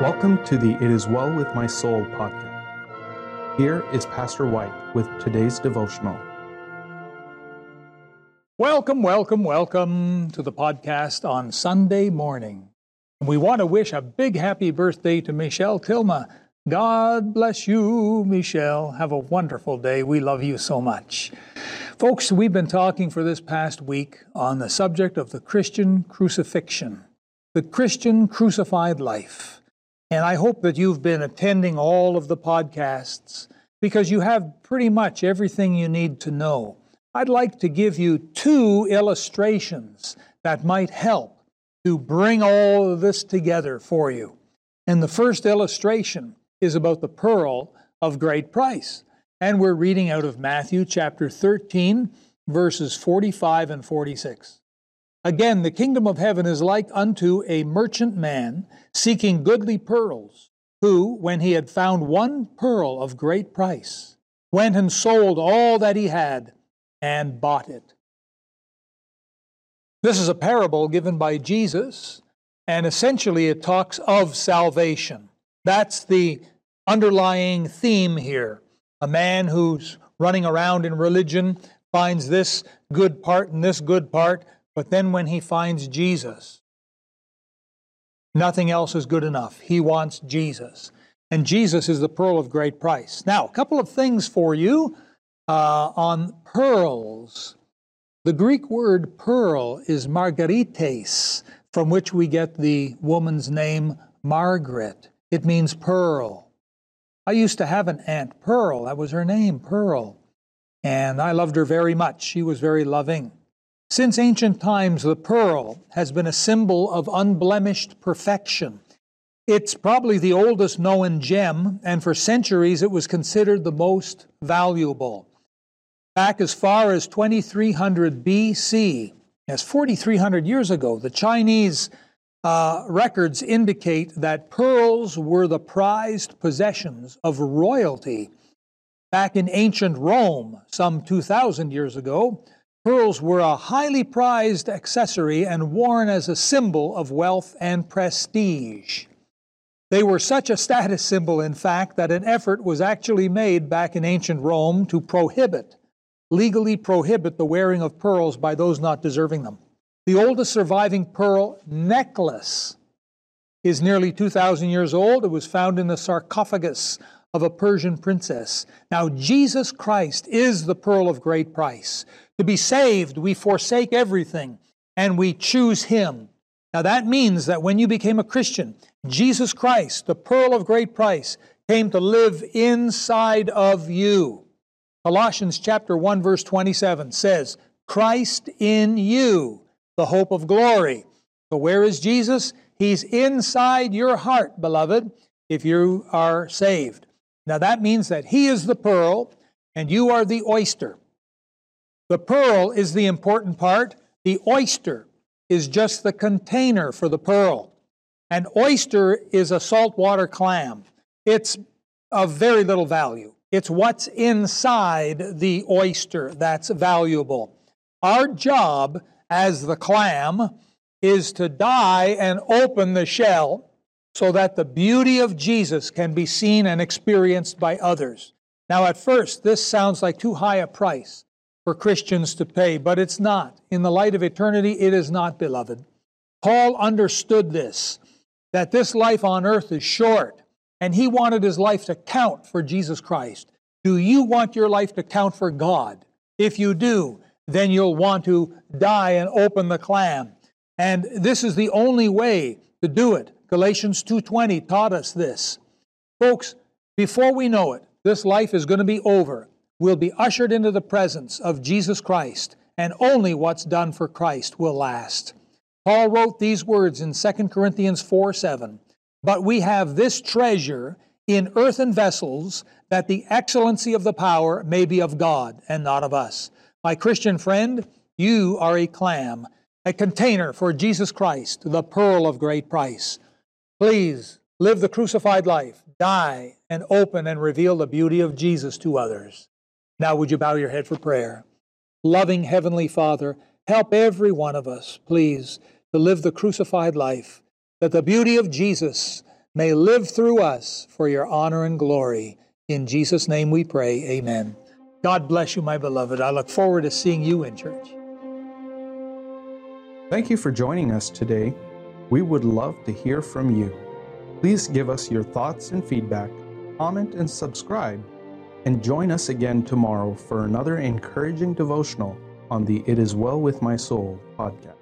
Welcome to the It Is Well With My Soul podcast. Here is Pastor White with today's devotional. Welcome, welcome, welcome to the podcast on Sunday morning. We want to wish a big happy birthday to Michelle Tilma. God bless you, Michelle. Have a wonderful day. We love you so much. Folks, we've been talking for this past week on the subject of the Christian crucifixion, the Christian crucified life. And I hope that you've been attending all of the podcasts because you have pretty much everything you need to know. I'd like to give you two illustrations that might help to bring all of this together for you. And the first illustration is about the pearl of great price. And we're reading out of Matthew chapter 13, verses 45 and 46. Again, the kingdom of heaven is like unto a merchant man seeking goodly pearls, who, when he had found one pearl of great price, went and sold all that he had and bought it. This is a parable given by Jesus, and essentially it talks of salvation. That's the underlying theme here. A man who's running around in religion finds this good part and this good part, but then when he finds Jesus, nothing else is good enough. He wants Jesus. And Jesus is the pearl of great price. Now, a couple of things for you uh, on pearls. The Greek word pearl is margarites, from which we get the woman's name Margaret. It means pearl. I used to have an aunt, Pearl. That was her name, Pearl. And I loved her very much. She was very loving. Since ancient times, the pearl has been a symbol of unblemished perfection. It's probably the oldest known gem, and for centuries it was considered the most valuable. Back as far as 2300 BC, as 4,300 years ago, the Chinese uh, records indicate that pearls were the prized possessions of royalty. Back in ancient Rome, some 2,000 years ago, Pearls were a highly prized accessory and worn as a symbol of wealth and prestige. They were such a status symbol, in fact, that an effort was actually made back in ancient Rome to prohibit, legally prohibit the wearing of pearls by those not deserving them. The oldest surviving pearl necklace is nearly 2,000 years old. It was found in the sarcophagus of a Persian princess. Now, Jesus Christ is the pearl of great price. To be saved, we forsake everything and we choose Him. Now that means that when you became a Christian, Jesus Christ, the pearl of great price, came to live inside of you. Colossians chapter 1 verse 27 says, Christ in you, the hope of glory. So where is Jesus? He's inside your heart, beloved, if you are saved. Now that means that He is the pearl and you are the oyster. The pearl is the important part. The oyster is just the container for the pearl. An oyster is a saltwater clam. It's of very little value. It's what's inside the oyster that's valuable. Our job as the clam is to die and open the shell so that the beauty of Jesus can be seen and experienced by others. Now, at first, this sounds like too high a price for Christians to pay, but it's not. In the light of eternity, it is not, beloved. Paul understood this, that this life on earth is short, and he wanted his life to count for Jesus Christ. Do you want your life to count for God? If you do, then you'll want to die and open the clam. And this is the only way to do it. Galatians 2:20 taught us this. Folks, before we know it, this life is going to be over We'll be ushered into the presence of Jesus Christ, and only what's done for Christ will last. Paul wrote these words in 2 Corinthians 4 7. But we have this treasure in earthen vessels, that the excellency of the power may be of God and not of us. My Christian friend, you are a clam, a container for Jesus Christ, the pearl of great price. Please live the crucified life, die, and open and reveal the beauty of Jesus to others. Now, would you bow your head for prayer? Loving Heavenly Father, help every one of us, please, to live the crucified life, that the beauty of Jesus may live through us for your honor and glory. In Jesus' name we pray. Amen. God bless you, my beloved. I look forward to seeing you in church. Thank you for joining us today. We would love to hear from you. Please give us your thoughts and feedback, comment, and subscribe. And join us again tomorrow for another encouraging devotional on the It Is Well With My Soul podcast.